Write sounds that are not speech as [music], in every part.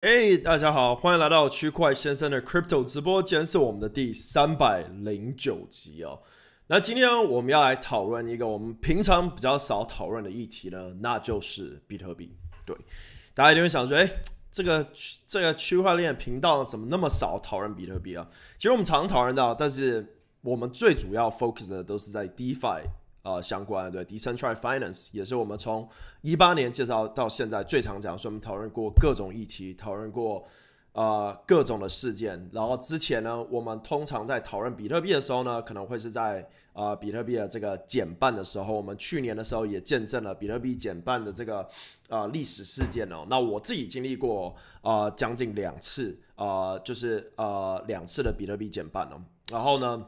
哎，大家好，欢迎来到区块先生的 Crypto 直播间，是我们的第三百零九集哦。那今天我们要来讨论一个我们平常比较少讨论的议题呢，那就是比特币。对，大家一定会想说，哎，这个这个区块链频道怎么那么少讨论比特币啊？其实我们常讨论到，但是我们最主要 focus 的都是在 DeFi。呃，相关的对，decentralized finance 也是我们从一八年介绍到现在最常讲，所以我们讨论过各种议题，讨论过呃各种的事件。然后之前呢，我们通常在讨论比特币的时候呢，可能会是在呃比特币的这个减半的时候。我们去年的时候也见证了比特币减半的这个呃历史事件哦。那我自己经历过呃将近两次呃就是呃两次的比特币减半哦。然后呢？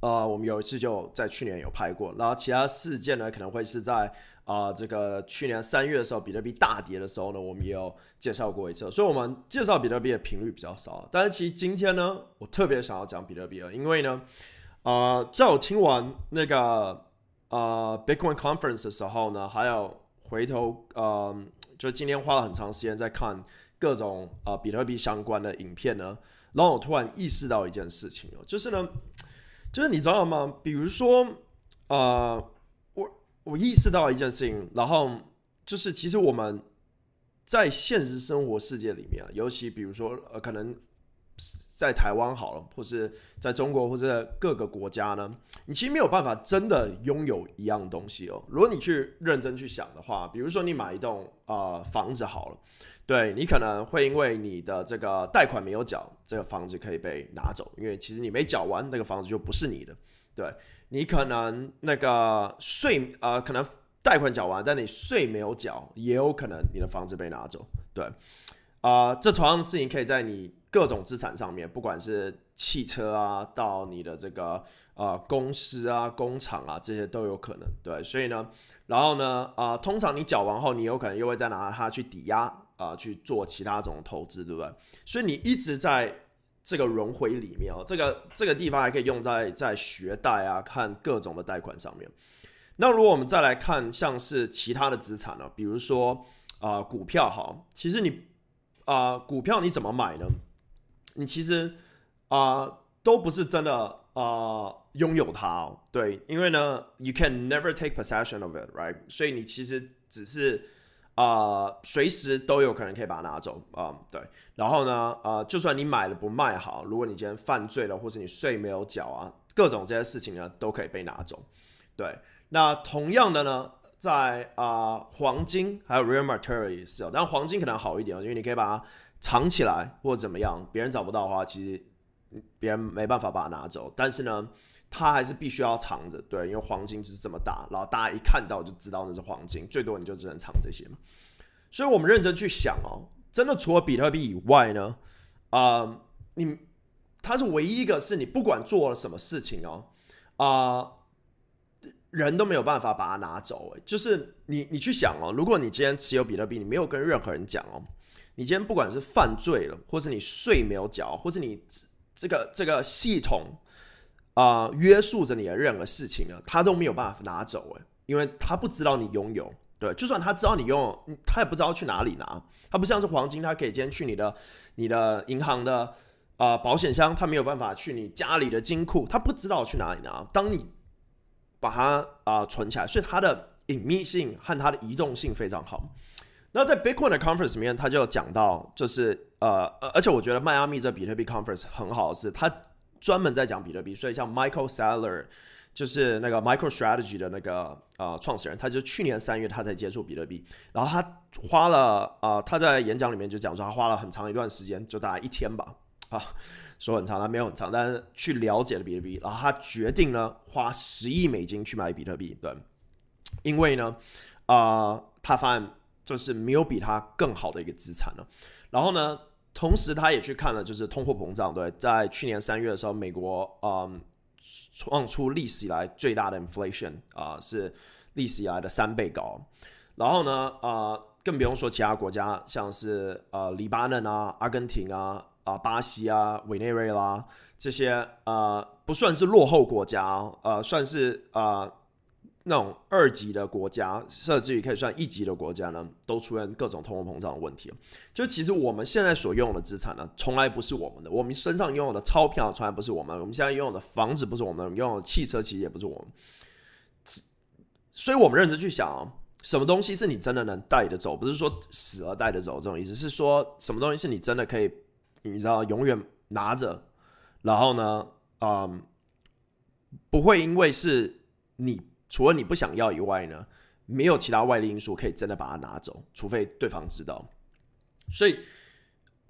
呃，我们有一次就在去年有拍过，然后其他事件呢，可能会是在啊这个去年三月的时候，比特币大跌的时候呢，我们也有介绍过一次，所以我们介绍比特币的频率比较少。但是其实今天呢，我特别想要讲比特币了，因为呢，呃，在我听完那个呃 Bitcoin Conference 的时候呢，还有回头呃，就今天花了很长时间在看各种啊比特币相关的影片呢，然后我突然意识到一件事情哦，就是呢。就是你知道吗？比如说，呃，我我意识到一件事情，然后就是其实我们在现实生活世界里面，尤其比如说呃，可能在台湾好了，或是在中国或者各个国家呢，你其实没有办法真的拥有一样东西哦。如果你去认真去想的话，比如说你买一栋啊房子好了。对你可能会因为你的这个贷款没有缴，这个房子可以被拿走，因为其实你没缴完，那个房子就不是你的。对你可能那个税呃，可能贷款缴完，但你税没有缴，也有可能你的房子被拿走。对啊，这同样的事情可以在你各种资产上面，不管是汽车啊，到你的这个呃公司啊、工厂啊，这些都有可能。对，所以呢，然后呢，啊，通常你缴完后，你有可能又会再拿它去抵押。啊，去做其他种投资，对不对？所以你一直在这个轮回里面哦，这个这个地方还可以用在在学贷啊，看各种的贷款上面。那如果我们再来看像是其他的资产呢，比如说啊股票，哈，其实你啊股票你怎么买呢？你其实啊都不是真的啊拥有它哦，对，因为呢，you can never take possession of it，right？所以你其实只是。啊，随时都有可能可以把它拿走啊，对。然后呢，呃，就算你买了不卖好，如果你今天犯罪了，或是你税没有缴啊，各种这些事情呢，都可以被拿走。对，那同样的呢，在啊黄金还有 real material 也是，但黄金可能好一点因为你可以把它藏起来或者怎么样，别人找不到的话，其实别人没办法把它拿走。但是呢。它还是必须要藏着，对，因为黄金就是这么大，然后大家一看到就知道那是黄金，最多你就只能藏这些嘛。所以，我们认真去想哦，真的除了比特币以外呢，啊，你它是唯一一个是你不管做了什么事情哦，啊，人都没有办法把它拿走。哎，就是你你去想哦，如果你今天持有比特币，你没有跟任何人讲哦，你今天不管是犯罪了，或是你税没有缴，或是你这个这个系统。啊，约束着你的任何事情呢，他都没有办法拿走诶，因为他不知道你拥有。对，就算他知道你拥有，他也不知道去哪里拿。他不像是黄金，他可以今天去你的、你的银行的啊保险箱，他没有办法去你家里的金库，他不知道去哪里拿。当你把它啊存起来，所以它的隐秘性和它的移动性非常好。那在 Bitcoin 的 conference 里面，他就讲到，就是呃，而且我觉得迈阿密这比特币 conference 很好的是，他。专门在讲比特币，所以像 Michael Saylor 就是那个 MicroStrategy 的那个呃创始人，他就去年三月他才接触比特币，然后他花了啊他在演讲里面就讲说他花了很长一段时间，就大概一天吧 [laughs] 啊说很长，他没有很长，但是去了解了比特币，然后他决定呢花十亿美金去买比特币，对，因为呢啊他发现就是没有比他更好的一个资产了，然后呢。同时，他也去看了，就是通货膨胀。对，在去年三月的时候，美国嗯创出历史以来最大的 inflation 啊，是历史以来的三倍高。然后呢，呃，更不用说其他国家，像是呃黎巴嫩啊、阿根廷啊、啊巴西啊、委内瑞拉这些呃不算是落后国家，呃，算是呃那种二级的国家，甚至于可以算一级的国家呢，都出现各种通货膨胀的问题。就其实我们现在所拥有的资产呢，从来不是我们的，我们身上拥有的钞票从来不是我们，我们现在拥有的房子不是我们，拥有的汽车其实也不是我们。所以，我们认真去想啊，什么东西是你真的能带得走？不是说死而带得走这种意思，是说什么东西是你真的可以，你知道，永远拿着，然后呢，嗯，不会因为是你。除了你不想要以外呢，没有其他外力因素可以真的把它拿走，除非对方知道。所以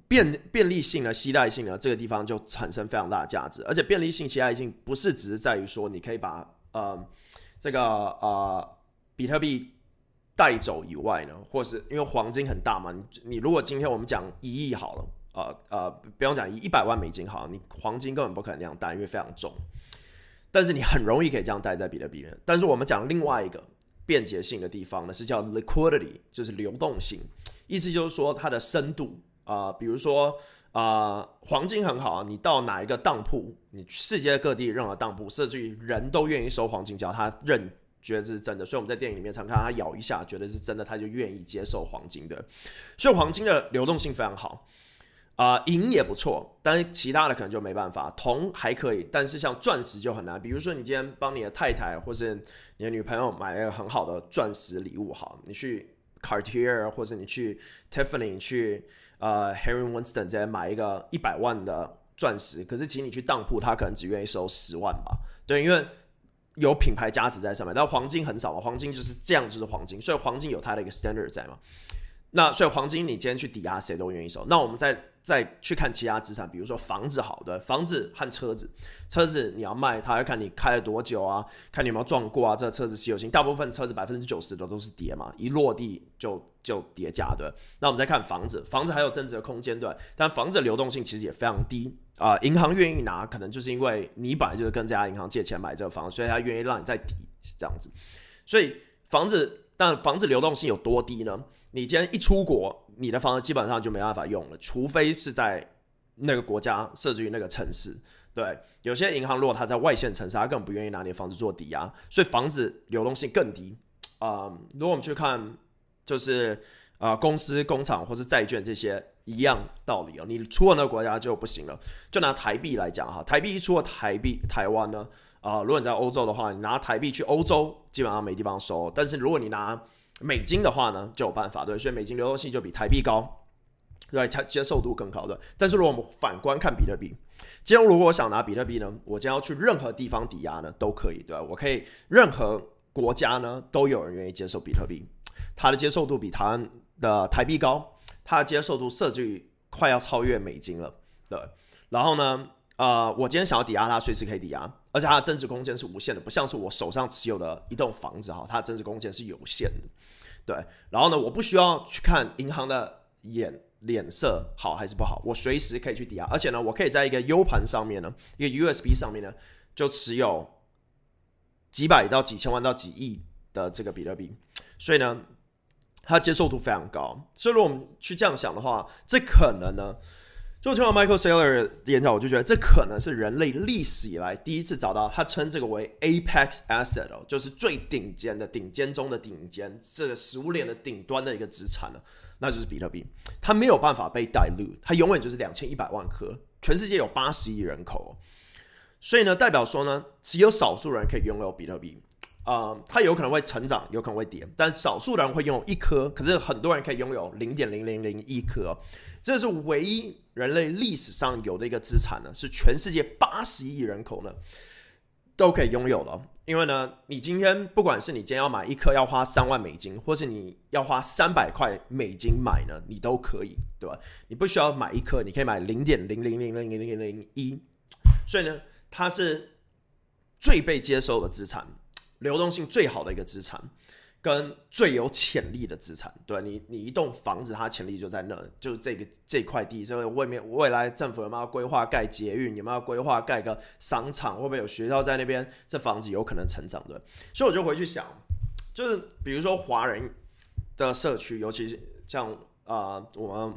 便便利性呢、携带性呢，这个地方就产生非常大的价值。而且便利性、携带性不是只是在于说你可以把呃这个呃比特币带走以外呢，或是因为黄金很大嘛，你你如果今天我们讲一亿好了，呃呃，不用讲一一百万美金好，你黄金根本不可能那样带，因为非常重。但是你很容易可以这样带在比特币里。但是我们讲另外一个便捷性的地方呢，是叫 liquidity，就是流动性。意思就是说它的深度啊，比如说啊，黄金很好啊，你到哪一个当铺，你世界各地任何当铺，甚至于人都愿意收黄金，只要他认觉得是真的。所以我们在电影里面常看他咬一下，觉得是真的，他就愿意接受黄金的。所以黄金的流动性非常好。啊，银也不错，但是其他的可能就没办法。铜还可以，但是像钻石就很难。比如说，你今天帮你的太太或是你的女朋友买了一个很好的钻石礼物，好，你去 Cartier 或者你去 Tiffany 去呃 Harry Winston 这边买一个一百万的钻石，可是请你去当铺，他可能只愿意收十万吧？对，因为有品牌价值在上面。但黄金很少嘛，黄金就是这样，就是黄金，所以黄金有它的一个 standard 在嘛。那所以黄金你今天去抵押，谁都愿意收。那我们在再去看其他资产，比如说房子，好的房子和车子，车子你要卖，它要看你开了多久啊，看你有没有撞过啊，这车子稀有性。大部分车子百分之九十的都是跌嘛，一落地就就跌价的。那我们再看房子，房子还有增值的空间对，但房子流动性其实也非常低啊。银行愿意拿，可能就是因为你本来就是跟这家银行借钱买这个房子，所以他愿意让你再抵这样子。所以房子，但房子流动性有多低呢？你今天一出国，你的房子基本上就没办法用了，除非是在那个国家设置于那个城市。对，有些银行如果它在外县城市，它根本不愿意拿你的房子做抵押，所以房子流动性更低。啊，如果我们去看，就是啊，公司、工厂或是债券这些一样道理哦。你出了那个国家就不行了。就拿台币来讲哈，台币一出了台币，台湾呢，啊，如果你在欧洲的话，你拿台币去欧洲，基本上没地方收。但是如果你拿美金的话呢，就有办法对，所以美金流动性就比台币高，对，它接受度更高的。但是如果我们反观看比特币，今天如果我想拿比特币呢，我将要去任何地方抵押呢，都可以，对吧？我可以任何国家呢，都有人愿意接受比特币，它的接受度比台湾的台币高，它的接受度甚至于快要超越美金了，对。然后呢，呃，我今天想要抵押它，随时可以抵押，而且它的增值空间是无限的，不像是我手上持有的一栋房子哈，它的增值空间是有限的。对，然后呢，我不需要去看银行的眼脸色好还是不好，我随时可以去抵押，而且呢，我可以在一个 U 盘上面呢，一个 USB 上面呢，就持有几百到几千万到几亿的这个比特币，所以呢，它接受度非常高。所以如果我们去这样想的话，这可能呢。就听完 Michael Saylor 的演讲，我就觉得这可能是人类历史以来第一次找到他称这个为 Apex Asset 哦，就是最顶尖的顶尖中的顶尖，这个食物链的顶端的一个资产了，那就是比特币。它没有办法被 dilute，它永远就是两千一百万颗。全世界有八十亿人口，所以呢，代表说呢，只有少数人可以拥有比特币。啊，它有可能会成长，有可能会跌，但少数人会拥有一颗，可是很多人可以拥有零点零零零一颗，这是唯一人类历史上有的一个资产呢，是全世界八十亿人口呢都可以拥有的。因为呢，你今天不管是你今天要买一颗要花三万美金，或是你要花三百块美金买呢，你都可以，对吧？你不需要买一颗，你可以买零点零零零零零零零一，所以呢，它是最被接受的资产。流动性最好的一个资产，跟最有潜力的资产，对你，你一栋房子，它潜力就在那，就是这个这块地，这个外面未来政府有没有规划盖捷运，有没有规划盖个商场，会不会有学校在那边？这房子有可能成长的，所以我就回去想，就是比如说华人的社区，尤其是像啊我们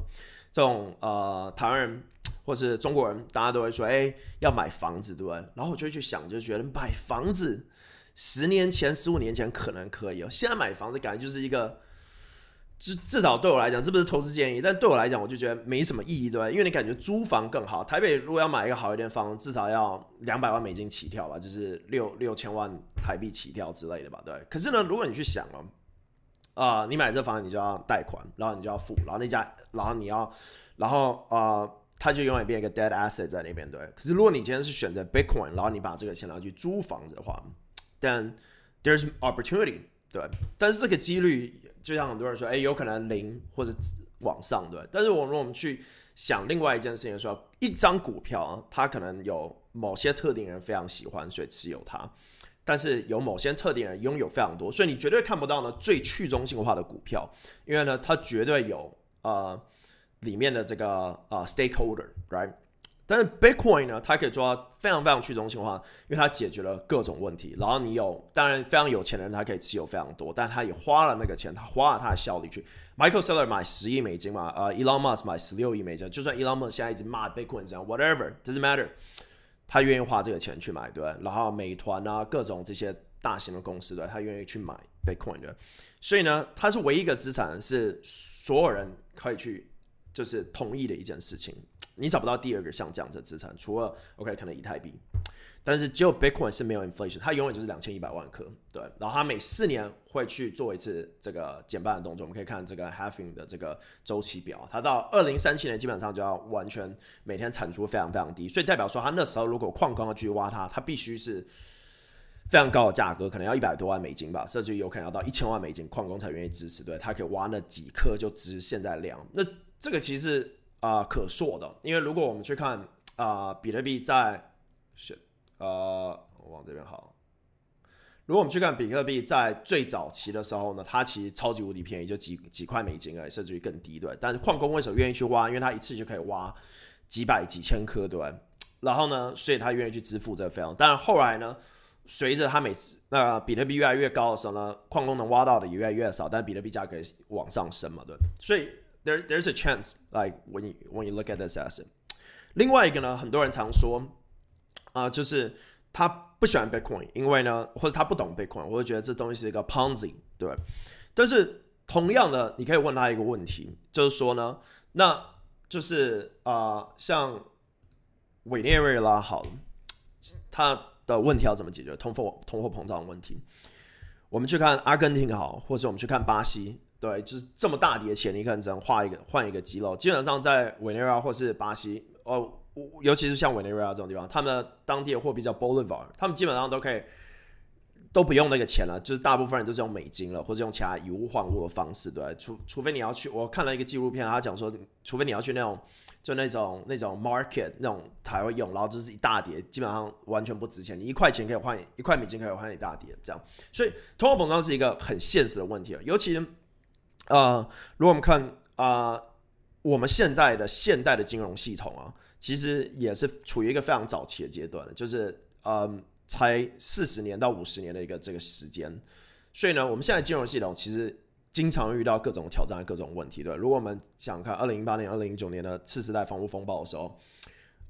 这种呃台湾人或是中国人，大家都会说，哎，要买房子，对不对？然后我就会去想，就觉得买房子。十年前、十五年前可能可以哦，现在买房子感觉就是一个。至至少对我来讲，这不是投资建议，但对我来讲，我就觉得没什么意义，对吧？因为你感觉租房更好。台北如果要买一个好一点房，至少要两百万美金起跳吧，就是六六千万台币起跳之类的吧，对。可是呢，如果你去想哦，啊，你买这房你就要贷款，然后你就要付，然后那家，然后你要，然后啊，它就永远变一个 dead asset 在那边，对。可是如果你今天是选择 Bitcoin，然后你把这个钱拿去租房子的话，但 there's opportunity，对。但是这个几率。就像很多人说，哎，有可能零或者往上，对。但是我们我们去想另外一件事情，说一张股票啊，它可能有某些特定人非常喜欢，所以持有它。但是有某些特定人拥有非常多，所以你绝对看不到呢最去中心化的股票，因为呢它绝对有呃里面的这个呃 stakeholder，right？但是 Bitcoin 呢，它可以做到非常非常去中心化，因为它解决了各种问题。然后你有，当然非常有钱的人，他可以持有非常多，但他也花了那个钱，他花了他的效率去。Michael Saylor 买十亿美金嘛，呃，Elon Musk 买十六亿美金，就算 Elon Musk 现在一直骂 Bitcoin 这样，whatever，doesn't matter，他愿意花这个钱去买，对然后美团啊，各种这些大型的公司，对，他愿意去买 Bitcoin 的。所以呢，它是唯一一个资产是所有人可以去就是同意的一件事情。你找不到第二个像这样的资产，除了 OK 可能以太币，但是只有 Bitcoin 是没有 inflation，它永远就是两千一百万颗，对。然后它每四年会去做一次这个减半的动作，我们可以看这个 halving 的这个周期表，它到二零三七年基本上就要完全每天产出非常非常低，所以代表说它那时候如果矿工要继续挖它，它必须是非常高的价格，可能要一百多万美金吧，甚至有可能要到一千万美金，矿工才愿意支持，对，它可以挖那几颗就值现在量，那这个其实。啊，可塑的，因为如果我们去看啊，比特币在是呃，我往这边好。如果我们去看比特币在最早期的时候呢，它其实超级无敌便宜，就几几块美金而已，甚至于更低，对。但是矿工为什么愿意去挖？因为他一次就可以挖几百几千颗，对。然后呢，所以他愿意去支付这个费用。但是后来呢，随着他每次那比特币越来越高的时候呢，矿工能挖到的也越来越少，但比特币价格往上升嘛，对。所以。There there's a chance like when you when you look at this asset。另外一个呢，很多人常说啊、就是他不喜欢 Bitcoin，因为呢，或者他不懂 Bitcoin，我就觉得这东西是一个 Ponzi，对？但是同样的，你可以问他一个问题，就是说呢，那就是啊、像委内瑞拉好了，他的问题要怎么解决？通货通货膨胀问题。我们去看阿根廷好，或者我们去看巴西，对，就是这么大叠钱，你可能只能画一个换一个肌肉。基本上在委内瑞拉或是巴西，哦，尤其是像委内瑞拉这种地方，他们的当地的货币叫 Bolivar，他们基本上都可以都不用那个钱了，就是大部分人都是用美金了，或者用其他以物换物的方式，对，除除非你要去，我看了一个纪录片，他讲说，除非你要去那种就那种那种 market 那种才会用，然后就是一大叠，基本上完全不值钱，你一块钱可以换一块美金可以换一大叠这样，所以通货膨胀是一个很现实的问题了，尤其。呃，如果我们看啊，我们现在的现代的金融系统啊，其实也是处于一个非常早期的阶段，就是呃，才四十年到五十年的一个这个时间。所以呢，我们现在金融系统其实经常遇到各种挑战、各种问题。对，如果我们想看二零零八年、二零零九年的次时代房屋风暴的时候，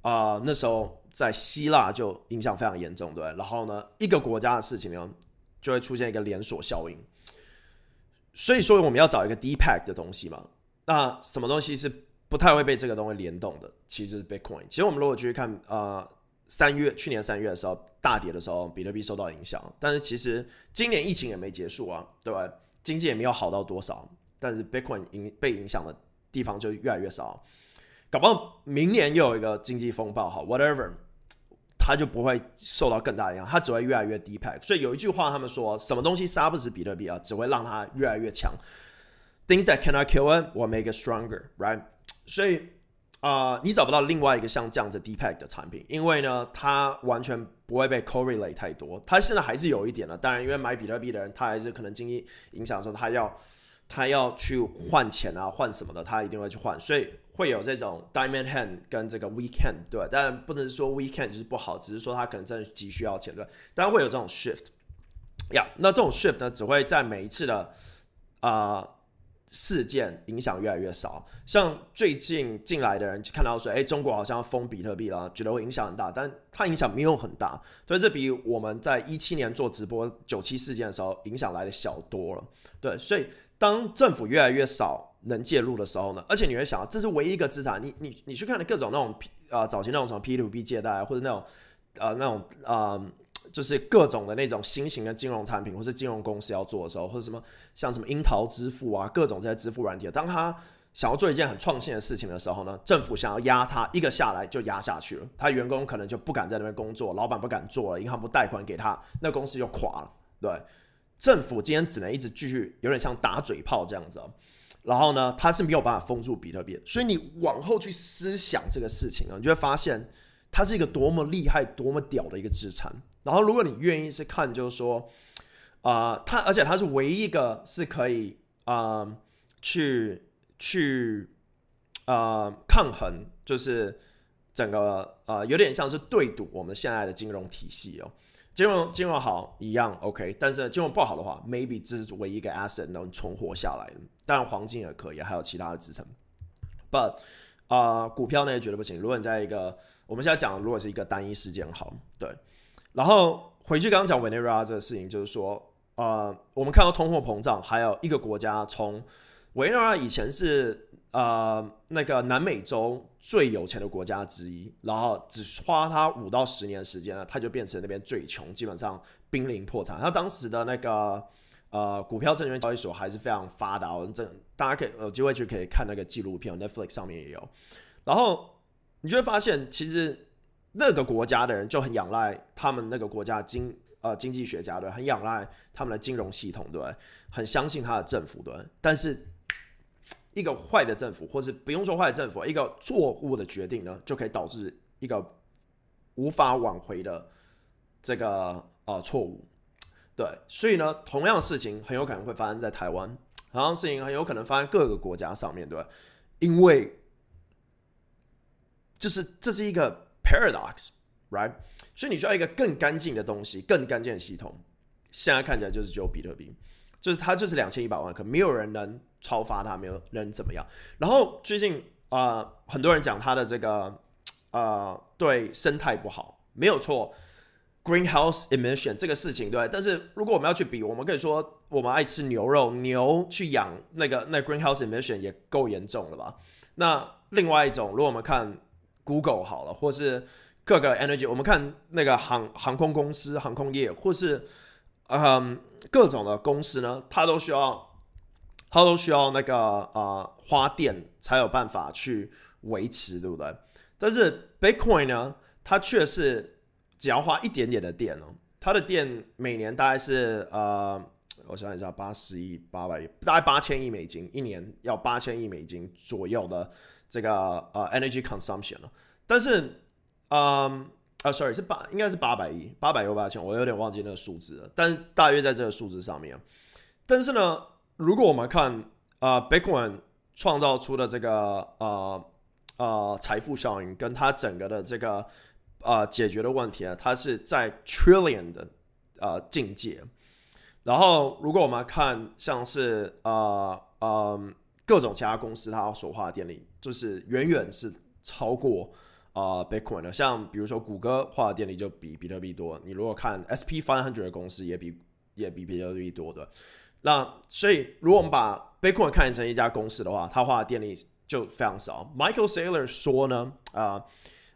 啊，那时候在希腊就影响非常严重，对。然后呢，一个国家的事情呢，就会出现一个连锁效应。所以说我们要找一个低 pack 的东西嘛？那什么东西是不太会被这个东西联动的？其实是 Bitcoin。其实我们如果去看，呃，三月去年三月的时候大跌的时候，比特币受到影响。但是其实今年疫情也没结束啊，对吧？经济也没有好到多少。但是 Bitcoin 影被影响的地方就越来越少。搞不好明年又有一个经济风暴，好，whatever。它就不会受到更大的影响，它只会越来越低配。所以有一句话，他们说什么东西杀不死比特币啊，只会让它越来越强。Things that cannot kill it will make it stronger, right？所以啊，你找不到另外一个像这样子低派的产品，因为呢，它完全不会被 correlate 太多。它现在还是有一点的，当然，因为买比特币的人，他还是可能经济影响的时候，他要他要去换钱啊，换什么的，他一定会去换。所以。会有这种 diamond hand 跟这个 weekend 对，但不能说 weekend 就是不好，只是说它可能真的急需要钱对。当然会有这种 shift，呀，那这种 shift 呢，只会在每一次的啊事件影响越来越少。像最近进来的人看到说，哎，中国好像要封比特币了，觉得会影响很大，但它影响没有很大，所以这比我们在一七年做直播九七事件的时候影响来的小多了。对，所以当政府越来越少能介入的时候呢，而且你会想，这是唯一一个资产，你你你去看的各种那种 P 啊早期那种什么 P to P 借贷或者那种呃那种啊。就是各种的那种新型的金融产品，或是金融公司要做的时候，或者什么像什么樱桃支付啊，各种这些支付软体，当他想要做一件很创新的事情的时候呢，政府想要压他一个下来就压下去了，他员工可能就不敢在那边工作，老板不敢做了，银行不贷款给他，那公司就垮了。对，政府今天只能一直继续，有点像打嘴炮这样子。然后呢，他是没有办法封住比特币，所以你往后去思想这个事情啊，你就会发现它是一个多么厉害、多么屌的一个资产。然后，如果你愿意是看，就是说，啊，它而且它是唯一一个是可以啊，去去啊抗衡，就是整个呃有点像是对赌我们现在的金融体系哦。金融金融好一样 OK，但是金融不好的话，maybe 这是唯一一个 asset 能存活下来的。当然黄金也可以，还有其他的支撑。But 啊，股票呢绝对不行。如果你在一个我们现在讲，如果是一个单一事件好，对。然后回去刚刚讲委内瑞拉这个事情，就是说，呃，我们看到通货膨胀，还有一个国家从委内瑞拉以前是呃那个南美洲最有钱的国家之一，然后只花他五到十年时间呢，他就变成那边最穷，基本上濒临破产。他当时的那个呃股票证券交易所还是非常发达，这大家可以有机会去可以看那个纪录片，Netflix 上面也有。然后你就会发现，其实。那个国家的人就很仰赖他们那个国家经呃经济学家对，很仰赖他们的金融系统对，很相信他的政府对。但是一个坏的政府，或是不用说坏的政府，一个错误的决定呢，就可以导致一个无法挽回的这个呃错误。对，所以呢，同样的事情很有可能会发生在台湾，同样的事情很有可能发生各个国家上面对，因为就是这是一个。Paradox，right？所以你需要一个更干净的东西，更干净的系统。现在看起来就是只有比特币，就是它就是两千一百万，可没有人能超发它，没有人怎么样。然后最近啊，很多人讲它的这个呃对生态不好，没有错，greenhouse emission 这个事情对。但是如果我们要去比，我们可以说我们爱吃牛肉，牛去养那个那 greenhouse emission 也够严重了吧？那另外一种，如果我们看。Google 好了，或是各个 energy，我们看那个航航空公司、航空业，或是嗯各种的公司呢，它都需要，它都需要那个呃花电才有办法去维持，对不对？但是 Bitcoin 呢，它却是只要花一点点的电哦，它的电每年大概是呃，我想一下，八十亿、八百亿，大概八千亿美金，一年要八千亿美金左右的。这个呃，energy consumption 了，但是，嗯，啊，sorry，是八，应该是八百亿，八百又八千，我有点忘记那个数字了，但是大约在这个数字上面。但是呢，如果我们看啊，Bitcoin 创造出的这个呃呃财富效应，跟它整个的这个呃解决的问题啊，它是在 trillion 的呃境界。然后，如果我们看像是呃嗯。各种其他公司它所花的电力，就是远远是超过啊 Bitcoin 的。像比如说谷歌花的电力就比比特币多。你如果看 SP Five Hundred 的公司也比也比比特币多的。那所以如果我们把 Bitcoin 看成一家公司的话，它花的电力就非常少。Michael Saylor 说呢，啊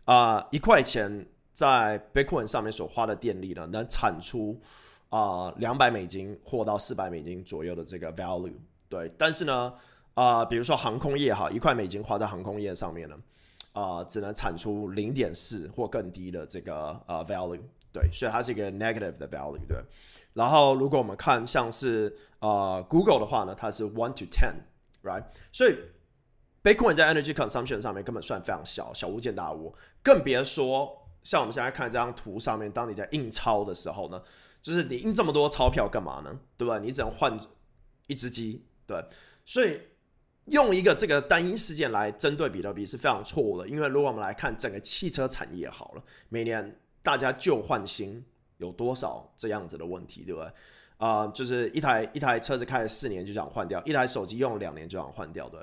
啊一块钱在 Bitcoin 上面所花的电力呢，能产出啊两百美金或到四百美金左右的这个 value。对，但是呢。啊，比如说航空业哈，一块美金花在航空业上面呢，啊，只能产出零点四或更低的这个呃 value，对，所以它是一个 negative 的 value，对。然后如果我们看像是呃 Google 的话呢，它是 one to ten，right？所以 Bitcoin 在 energy consumption 上面根本算非常小，小巫见大巫，更别说像我们现在看这张图上面，当你在印钞的时候呢，就是你印这么多钞票干嘛呢？对吧？你只能换一只鸡，对，所以。用一个这个单一事件来针对比特币是非常错误的，因为如果我们来看整个汽车产业好了，每年大家旧换新有多少这样子的问题，对不对？啊，就是一台一台车子开了四年就想换掉，一台手机用了两年就想换掉对。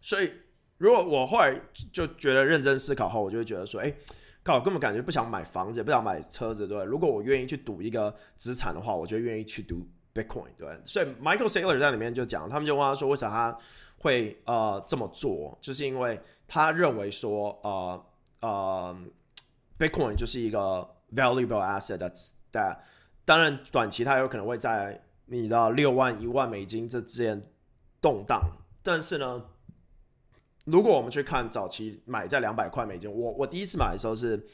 所以，如果我后来就觉得认真思考后，我就会觉得说，哎，靠，根本感觉不想买房子，也不想买车子，对不对如果我愿意去赌一个资产的话，我就愿意去赌 Bitcoin，对所以 Michael Saylor 在里面就讲，他们就问他说，为啥他会呃这么做？就是因为他认为说，呃呃，Bitcoin 就是一个 valuable asset that 当然，短期它有可能会在你知道六万一万美金这之间动荡，但是呢，如果我们去看早期买在两百块美金，我我第一次买的时候是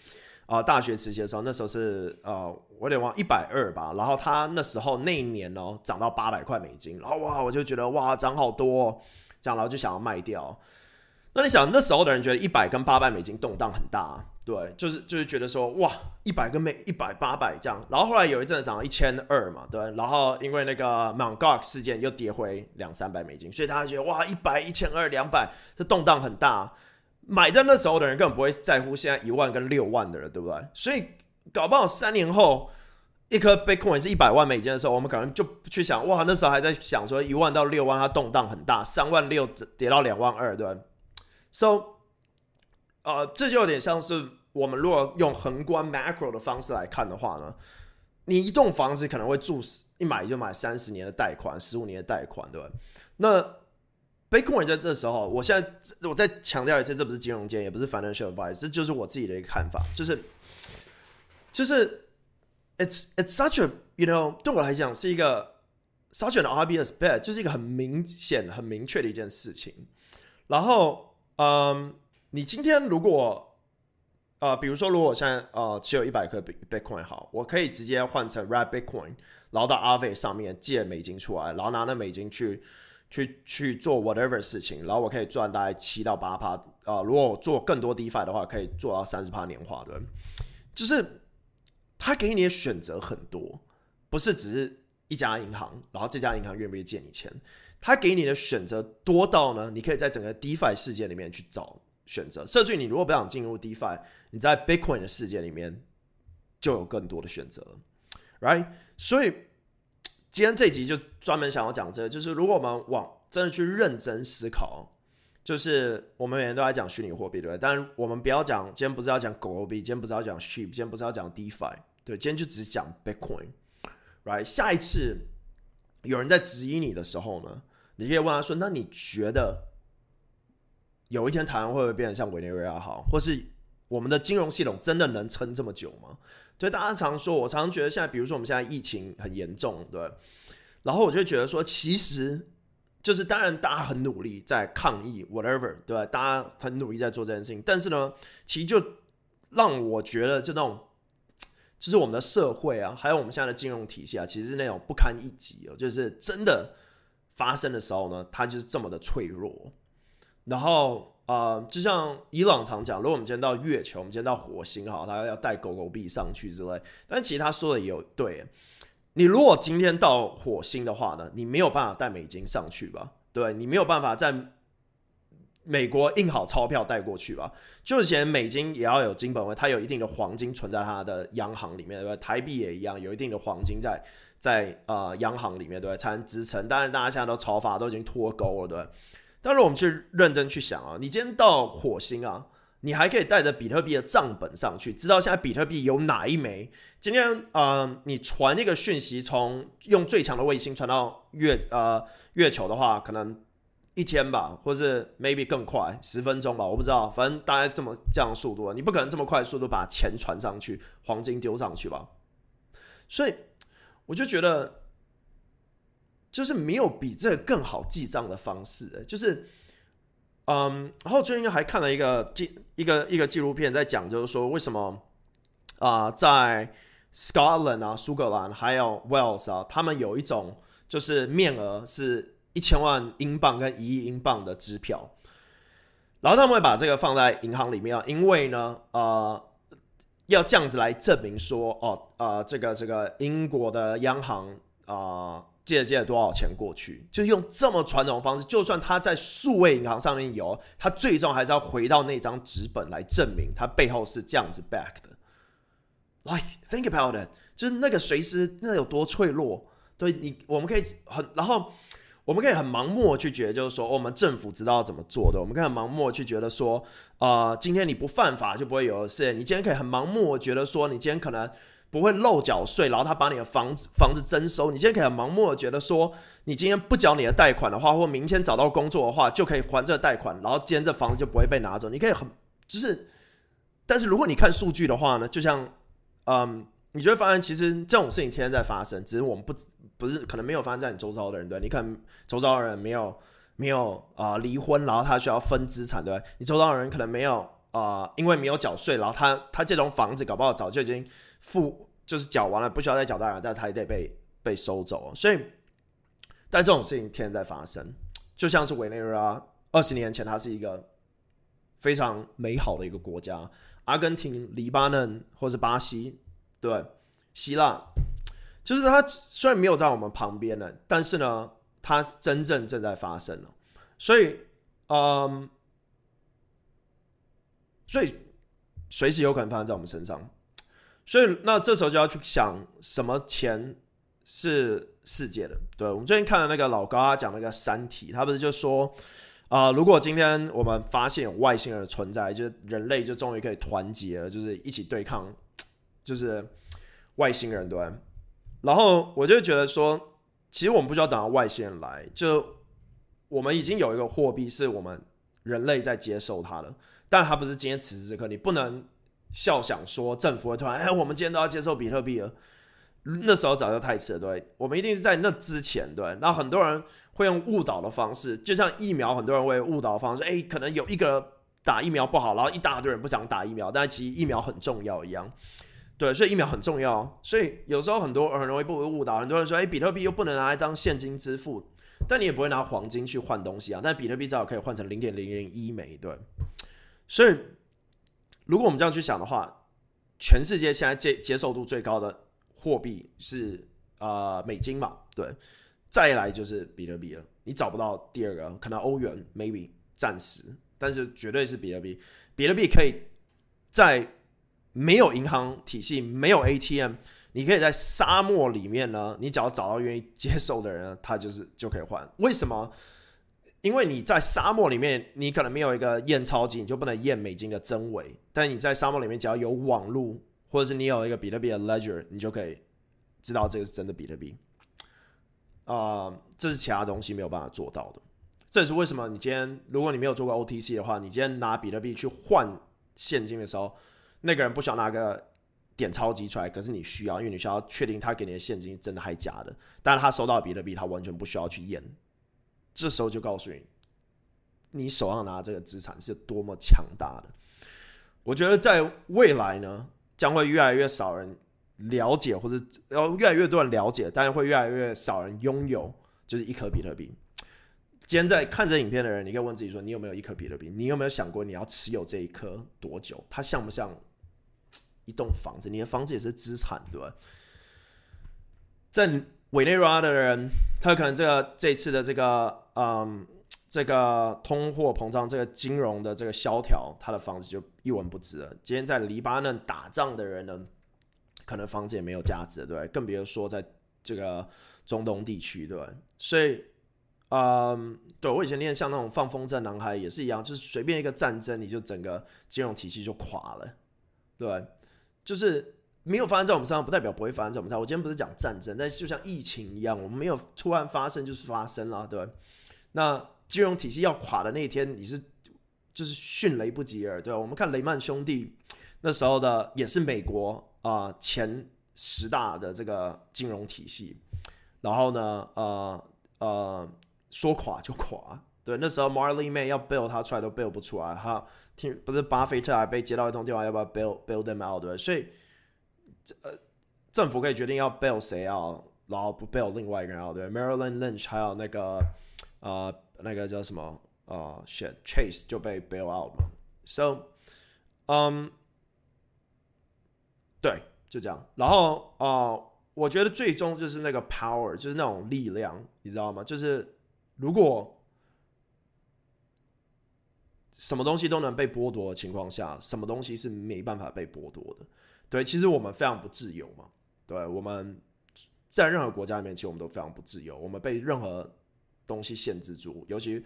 啊大学实习的时候，那时候是呃我得往一百二吧，然后他那时候那一年呢涨到八百块美金，然后哇我就觉得哇涨好多，这样然后就想要卖掉。那你想那时候的人觉得一百跟八百美金动荡很大。对，就是就是觉得说哇，一百跟美一百八百这样，然后后来有一阵涨到一千二嘛，对，然后因为那个 Mount Gox 事件又跌回两三百美金，所以大家觉得哇，一百一千二两百，这动荡很大。买在那时候的人根本不会在乎现在一万跟六万的人，对不对？所以搞不好三年后一颗 Bitcoin 是一百万美金的时候，我们可能就去想哇，那时候还在想说一万到六万它动荡很大，三万六跌到两万二，对吧？So 呃，这就有点像是我们如果用宏观 macro 的方式来看的话呢，你一栋房子可能会住一买就买三十年的贷款，十五年的贷款，对吧？那 Bitcoin 在这时候，我现在我再强调一次，这不是金融界，也不是 financial advice，这就是我自己的一个看法，就是就是 it's it's such a you know 对我来讲是一个 such an obvious bet，就是一个很明显、很明确的一件事情。然后，嗯。你今天如果，呃，比如说，如果我现在呃持有一百颗 Bitcoin 好，我可以直接换成 Red Bitcoin，然后到 Aave 上面借美金出来，然后拿那美金去去去做 whatever 事情，然后我可以赚大概七到八趴，呃，如果我做更多 DeFi 的话，可以做到三十趴年化的，就是他给你的选择很多，不是只是一家银行，然后这家银行愿不愿意借你钱，他给你的选择多到呢，你可以在整个 DeFi 世界里面去找。选择，甚至你如果不想进入 DeFi，你在 Bitcoin 的世界里面就有更多的选择，Right？所以今天这集就专门想要讲这个，就是如果我们往真的去认真思考，就是我们每天都在讲虚拟货币，对不对？但我们不要讲，今天不是要讲狗币，今天不是要讲 Sheep，今天不是要讲 DeFi，对，今天就只讲 Bitcoin，Right？下一次有人在质疑你的时候呢，你可以问他说：“那你觉得？”有一天台湾会不会变得像委内瑞拉好，或是我们的金融系统真的能撑这么久吗？所以大家常说，我常常觉得现在，比如说我们现在疫情很严重，对，然后我就觉得说，其实就是当然大家很努力在抗疫，whatever，对吧？大家很努力在做这件事情，但是呢，其实就让我觉得就那种，就是我们的社会啊，还有我们现在的金融体系啊，其实是那种不堪一击哦，就是真的发生的时候呢，它就是这么的脆弱。然后，呃，就像伊朗常讲，如果我们今天到月球，我们今天到火星，哈，他要带狗狗币上去之类。但其实他说的也有对，你如果今天到火星的话呢，你没有办法带美金上去吧？对，你没有办法在美国印好钞票带过去吧？就连美金也要有金本位，它有一定的黄金存在它的央行里面，对吧？台币也一样，有一定的黄金在在呃央行里面，对吧？才能支撑。当然，大家现在都超发，都已经脱钩了，对。但是我们去认真去想啊，你今天到火星啊，你还可以带着比特币的账本上去，知道现在比特币有哪一枚？今天啊，你传一个讯息，从用最强的卫星传到月呃月球的话，可能一天吧，或是 maybe 更快，十分钟吧，我不知道，反正大概这么这样速度，你不可能这么快速度把钱传上去，黄金丢上去吧？所以我就觉得。就是没有比这更好记账的方式，就是，嗯，然后最近还看了一个纪一个一个纪录片，在讲就是说为什么啊，在 Scotland 啊、苏格兰还有 Wales 啊，他们有一种就是面额是一千万英镑跟一亿英镑的支票，然后他们会把这个放在银行里面啊，因为呢，呃，要这样子来证明说，哦，呃，这个这个英国的央行啊。借借了多少钱过去？就用这么传统的方式，就算他在数位银行上面有，他最终还是要回到那张纸本来证明他背后是这样子 back 的。Like think about it，就是那个随时那有多脆弱，对你，我们可以很，然后我们可以很盲目去觉得，就是说，我们政府知道怎么做的，我们可以很盲目去觉得说，啊，今天你不犯法就不会有事。你今天可以很盲目觉得说，你今天可能不会漏缴税，然后他把你的房子房子征收。你今天可能盲目的觉得说，你今天不缴你的贷款的话，或明天找到工作的话，就可以还这个贷款，然后今天这房子就不会被拿走。你可以很就是，但是如果你看数据的话呢，就像，嗯。你就会发现，其实这种事情天天在发生，只是我们不不是可能没有发生在你周遭的人，对你可能周遭的人没有没有啊离婚，然后他需要分资产，对你周遭的人可能没有啊，因为没有缴税，然后他他这栋房子搞不好早就已经付就是缴完了，不需要再缴贷款，但他还得被被收走。所以，但这种事情天天在发生，就像是委内瑞拉二十年前，它是一个非常美好的一个国家，阿根廷、黎巴嫩或是巴西。对，希腊就是它虽然没有在我们旁边呢，但是呢，它真正正在发生了。所以，嗯，所以随时有可能发生在我们身上。所以，那这时候就要去想，什么钱是世界的？对我们最近看了那个老高他讲那个《三体》，他不是就说啊，如果今天我们发现有外星人的存在，就是人类就终于可以团结了，就是一起对抗。就是外星人对，然后我就觉得说，其实我们不需要等到外星人来，就我们已经有一个货币是我们人类在接受它的，但它不是今天此时此刻，你不能笑想说政府会突然哎，我们今天都要接受比特币了，那时候早就太迟了，对，我们一定是在那之前对，那很多人会用误导的方式，就像疫苗，很多人会误导方式，哎，可能有一个打疫苗不好，然后一大堆人不想打疫苗，但其实疫苗很重要一样。对，所以疫苗很重要。所以有时候很多很容易被误导。很多人说：“哎，比特币又不能拿来当现金支付，但你也不会拿黄金去换东西啊。”但比特币至少可以换成零点零零一枚，对。所以如果我们这样去想的话，全世界现在接接受度最高的货币是呃美金嘛？对，再来就是比特币了。你找不到第二个，可能欧元 maybe 暂时，但是绝对是比特币。比特币可以在。没有银行体系，没有 ATM，你可以在沙漠里面呢。你只要找到愿意接受的人，他就是就可以换。为什么？因为你在沙漠里面，你可能没有一个验钞机，你就不能验美金的真伪。但你在沙漠里面，只要有网络，或者是你有一个比特币的 ledger，你就可以知道这个是真的比特币。啊，这是其他东西没有办法做到的。这也是为什么你今天，如果你没有做过 OTC 的话，你今天拿比特币去换现金的时候。那个人不想拿个点钞机出来，可是你需要，因为你需要确定他给你的现金真的还假的。但是他收到比特币，他完全不需要去验。这时候就告诉你，你手上拿这个资产是多么强大的。我觉得在未来呢，将会越来越少人了解，或者然后越来越多人了解，但是会越来越少人拥有，就是一颗比特币。今天在看这影片的人，你可以问自己说：你有没有一颗比特币？你有没有想过你要持有这一颗多久？它像不像？一栋房子，你的房子也是资产，对吧？在委内瑞拉的人，他可能这个这次的这个嗯，这个通货膨胀，这个金融的这个萧条，他的房子就一文不值了。今天在黎巴嫩打仗的人呢，可能房子也没有价值，对更别说在这个中东地区，对所以，嗯，对我以前念像那种放风筝男孩也是一样，就是随便一个战争，你就整个金融体系就垮了，对？就是没有发生在我们身上，不代表不会发生在我们身上。我今天不是讲战争，但就像疫情一样，我们没有突然发生，就是发生了，对那金融体系要垮的那一天，你是就是迅雷不及耳，对？我们看雷曼兄弟那时候的，也是美国啊前十大的这个金融体系，然后呢，呃呃，说垮就垮，对，那时候 Marley May 要 bail 他出来都 bail 不出来，哈。听不是巴菲特还被接到一通电话，要不要 bail bail them out 对所以，呃，政府可以决定要 bail 谁啊，然后不 bail 另外一个人啊，对 Maryland Lynch 还有那个呃那个叫什么啊，shit Chase 就被 bail out 嘛，so，嗯，对，就这样。然后啊，我觉得最终就是那个 power，就是那种力量，你知道吗？就是如果。什么东西都能被剥夺的情况下，什么东西是没办法被剥夺的？对，其实我们非常不自由嘛。对，我们在任何国家里面，其实我们都非常不自由，我们被任何东西限制住，尤其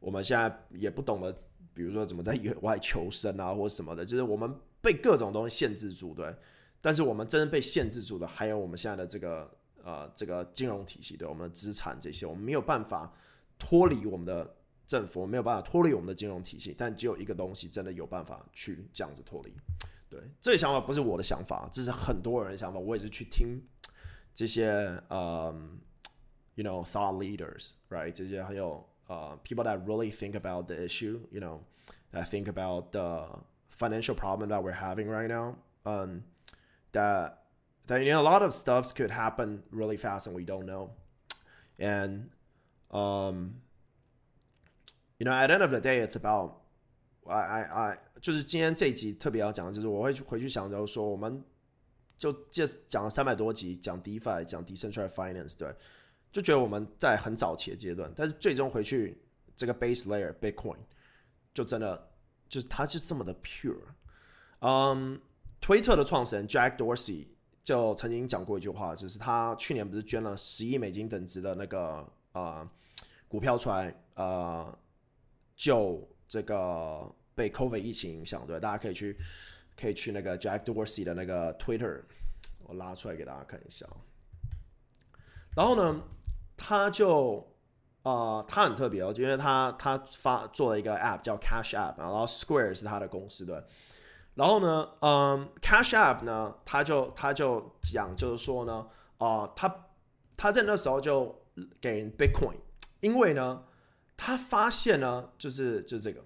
我们现在也不懂得，比如说怎么在野外求生啊，或什么的，就是我们被各种东西限制住，对。但是我们真正被限制住的，还有我们现在的这个呃这个金融体系，对我们的资产这些，我们没有办法脱离我们的政府，没有办法脱离我们的金融体系，但只有一个东西真的有办法去这样子脱离。对，这个想法不是我的想法，这是很多人的想法。我也是去听这些呃，you know thought leaders，right？这些还有呃 people that really think about the issue，you know，that think about the financial problem that we're having right now，嗯。that that you know a lot of stuffs could happen really fast and we don't know. And um you know at the end of the day it's about I I I 就是今天这一集特别要讲的就是我会回去想就是说我们就这讲了三百多集讲 DeFi 讲 decentralized finance 对，就觉得我们在很早期的阶段，但是最终回去这个 base layer Bitcoin 就真的就是它是这么的 pure，嗯。推特的创始人 Jack Dorsey 就曾经讲过一句话，就是他去年不是捐了十亿美金等值的那个呃股票出来，呃，就这个被 COVID 疫情影响，对，大家可以去可以去那个 Jack Dorsey 的那个 Twitter，我拉出来给大家看一下。然后呢，他就呃，他很特别哦，因为他他发做了一个 App 叫 Cash App，然后 Square 是他的公司对。然后呢，嗯，Cash App 呢，他就他就讲，就是说呢，啊，他他在那时候就给 Bitcoin，因为呢，他发现呢，就是就这个，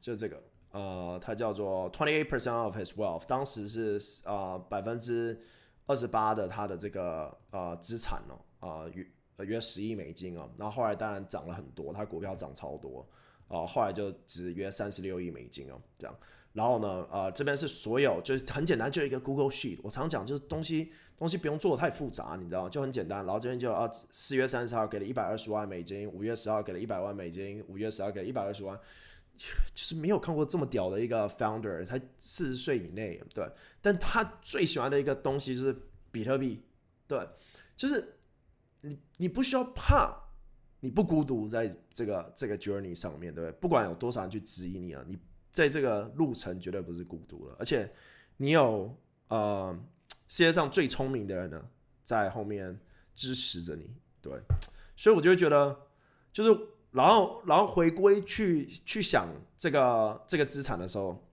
就这个，呃，他叫做 twenty eight percent of his wealth，当时是呃百分之二十八的他的这个呃资产哦，啊约约十亿美金哦，然后后来当然涨了很多，他股票涨超多，啊，后来就只约三十六亿美金哦，这样。然后呢，呃，这边是所有，就是很简单，就一个 Google Sheet。我常讲，就是东西东西不用做的太复杂，你知道就很简单。然后这边就啊，四月三十号给了一百二十万美金，五月十号给了一百万美金，五月十号给了一百二十万，就是没有看过这么屌的一个 founder，他四十岁以内，对。但他最喜欢的一个东西就是比特币，对，就是你你不需要怕，你不孤独在这个这个 journey 上面，对不对？不管有多少人去质疑你啊，你。在这个路程绝对不是孤独的，而且你有呃世界上最聪明的人呢在后面支持着你，对，所以我就会觉得，就是然后然后回归去去想这个这个资产的时候，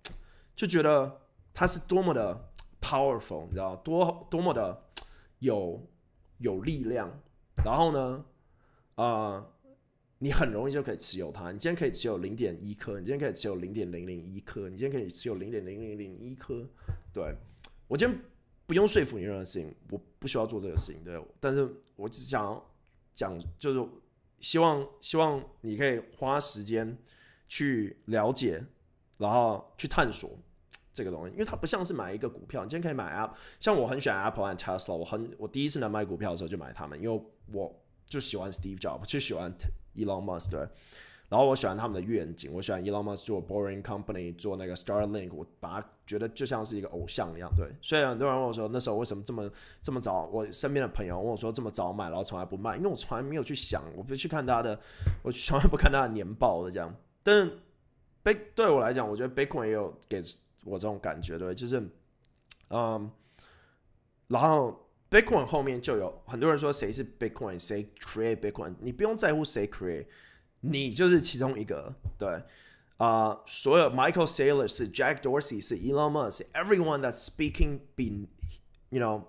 就觉得它是多么的 powerful，你知道多多么的有有力量，然后呢，啊。你很容易就可以持有它。你今天可以持有零点一颗，你今天可以持有零点零零一颗，你今天可以持有零点零零零一颗。对我今天不用说服你任何事情，我不需要做这个事情。对，但是我只想讲，就是希望希望你可以花时间去了解，然后去探索这个东西，因为它不像是买一个股票。你今天可以买 App，像我很喜欢 Apple and Tesla，我很我第一次能买股票的时候就买它们，因为我就喜欢 Steve Jobs，就喜欢。Elon Musk 对，然后我喜欢他们的愿景，我喜欢 Elon Musk 做 Boring Company 做那个 Starlink，我把它觉得就像是一个偶像一样。对，虽然很多人问我说，那时候为什么这么这么早？我身边的朋友问我说，这么早买，然后从来不卖，因为我从来没有去想，我不去看他的，我从来不看他的年报的这样。但 Big 对我来讲，我觉得 Bitcoin 也有给我这种感觉，对，就是嗯，然后。Bitcoin 后面就有很多人说谁是 Bitcoin，谁 create Bitcoin，你不用在乎谁 create，你就是其中一个。对，啊，所有 Michael Saylor 是 Jack Dorsey 是 Elon Musk，everyone that's speaking be you know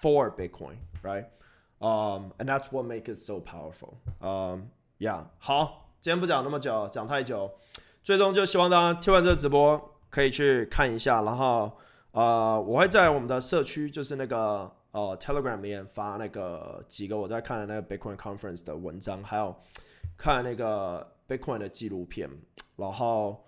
for Bitcoin，right？Um, and that's what make it so powerful. Um, yeah，好，今天不讲那么久，讲太久，最终就希望大家听完这个直播可以去看一下，然后呃，我会在我们的社区，就是那个。呃，Telegram 里面发那个几个我在看的那个 Bitcoin Conference 的文章，还有看那个 Bitcoin 的纪录片。然后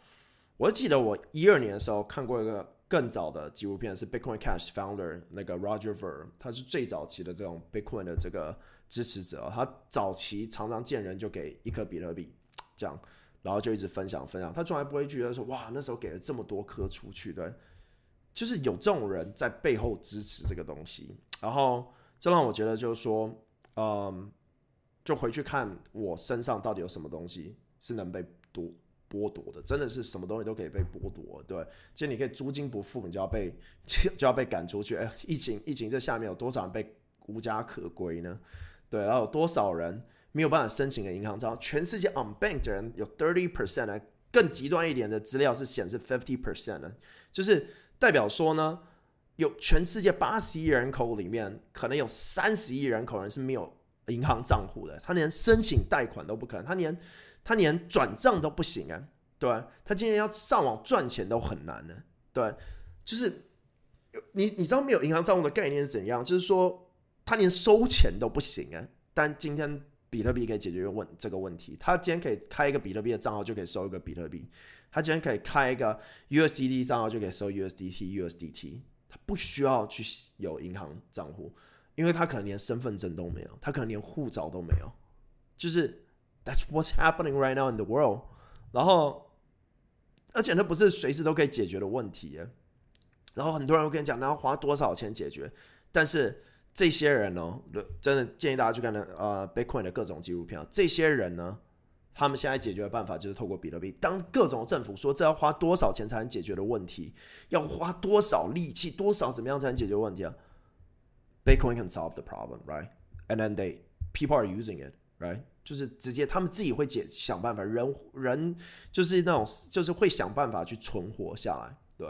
我记得我一二年的时候看过一个更早的纪录片，是 Bitcoin Cash Founder 那个 Roger Ver，他是最早期的这种 Bitcoin 的这个支持者。他早期常常见人就给一颗比特币，这样，然后就一直分享分享。他从来不会觉得说，哇，那时候给了这么多颗出去，对。就是有这种人在背后支持这个东西，然后这让我觉得就是说，嗯，就回去看我身上到底有什么东西是能被夺剥夺的，真的是什么东西都可以被剥夺。对，其实你可以租金不付，你就要被就要被赶出去。哎，疫情疫情这下面有多少人被无家可归呢？[laughs] 对，然后有多少人没有办法申请个银行账号？全世界 unbanked 的人有 thirty percent 呢？更极端一点的资料是显示 fifty percent 呢，就是代表说呢。有全世界八十亿人口里面，可能有三十亿人口人是没有银行账户的，他连申请贷款都不可能，他连他连转账都不行啊，对他今天要上网赚钱都很难呢，对，就是你你知道没有银行账户的概念是怎样？就是说他连收钱都不行啊，但今天比特币可以解决问这个问题，他今天可以开一个比特币的账号就可以收一个比特币，他今天可以开一个 USDT 账号就可以收 USDT USDT 他。不需要去有银行账户，因为他可能连身份证都没有，他可能连护照都没有，就是 That's what's happening right now in the world。然后，而且那不是随时都可以解决的问题。然后很多人会跟你讲，那要花多少钱解决？但是这些人呢，真的建议大家去看那呃 Bitcoin 的各种纪录片。这些人呢？他们现在解决的办法就是透过比特币。当各种政府说这要花多少钱才能解决的问题，要花多少力气、多少怎么样才能解决问题啊？Bitcoin can solve the problem, right? And then they people are using it, right? 就是直接他们自己会解想办法，人人就是那种就是会想办法去存活下来，对。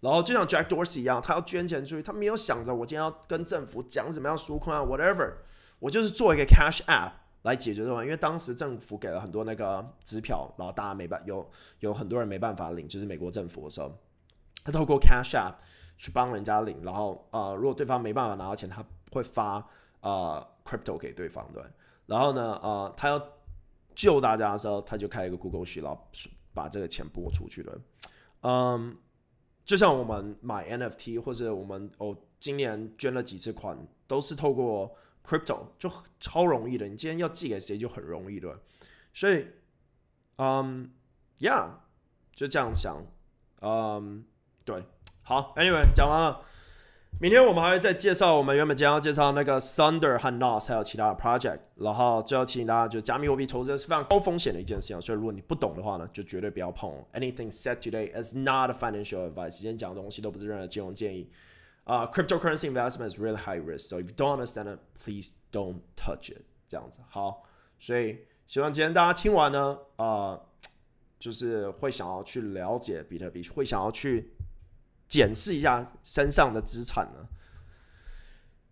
然后就像 Jack Dorsey 一样，他要捐钱出去，他没有想着我今天要跟政府讲怎么样纾困啊，whatever，我就是做一个 Cash App。来解决的话，因为当时政府给了很多那个支票，然后大家没办有有很多人没办法领，就是美国政府的时候，他透过 Cash App 去帮人家领，然后呃，如果对方没办法拿到钱，他会发呃 Crypto 给对方，对，然后呢呃，他要救大家的时候，他就开一个 Google 系，然后把这个钱拨出去了。嗯，就像我们买 NFT 或者我们哦今年捐了几次款，都是透过。Crypto 就超容易的，你今天要寄给谁就很容易的，所以，嗯，Yeah，就这样想，嗯，对，好，Anyway，讲完了，明天我们还会再介绍我们原本将要介绍那个 Thunder 和 Nos 还有其他的 project，然后最后提醒大家，就加密货币投资是非常高风险的一件事情，所以如果你不懂的话呢，就绝对不要碰。Anything said today is not a financial advice，今天讲的东西都不是任何金融建议。啊，cryptocurrency investment is really high risk. So if you don't understand it, please don't touch it. 这样子好，所以希望今天大家听完呢，啊，就是会想要去了解比特币，会想要去检视一下身上的资产呢，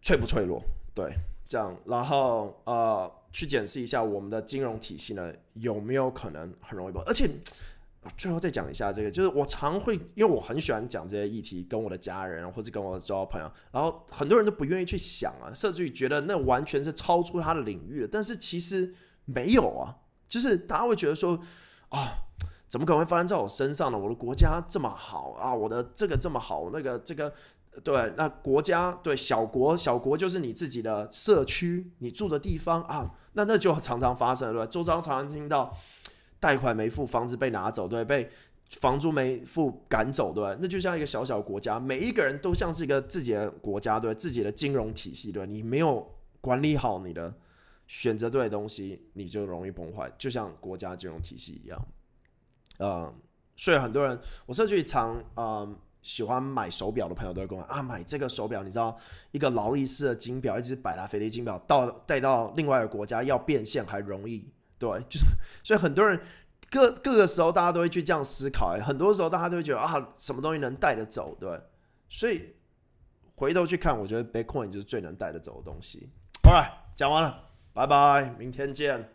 脆不脆弱？对，这样，然后呃，去检视一下我们的金融体系呢，有没有可能很容易崩？而且。最后再讲一下这个，就是我常会，因为我很喜欢讲这些议题，跟我的家人或者跟我的交朋友，然后很多人都不愿意去想啊，甚至于觉得那完全是超出他的领域但是其实没有啊，就是大家会觉得说啊，怎么可能会发生在我身上呢？我的国家这么好啊，我的这个这么好，那个这个对，那国家对小国小国就是你自己的社区，你住的地方啊，那那就常常发生，对吧？周遭常常听到。贷款没付，房子被拿走，对，被房租没付赶走，对，那就像一个小小国家，每一个人都像是一个自己的国家，对，自己的金融体系，对，你没有管理好你的选择对的东西，你就容易崩坏，就像国家金融体系一样。嗯，所以很多人，我甚至常嗯喜欢买手表的朋友都会跟我啊，买这个手表，你知道，一个劳力士的金表，一只百达翡丽金表，到带到另外一个国家要变现还容易。对，就是所以很多人各 [laughs] 各个时候，大家都会去这样思考。很多时候，大家都会觉得啊，什么东西能带得走？对，所以回头去看，我觉得 Bitcoin 就是最能带得走的东西。All right，讲完了，拜拜，明天见。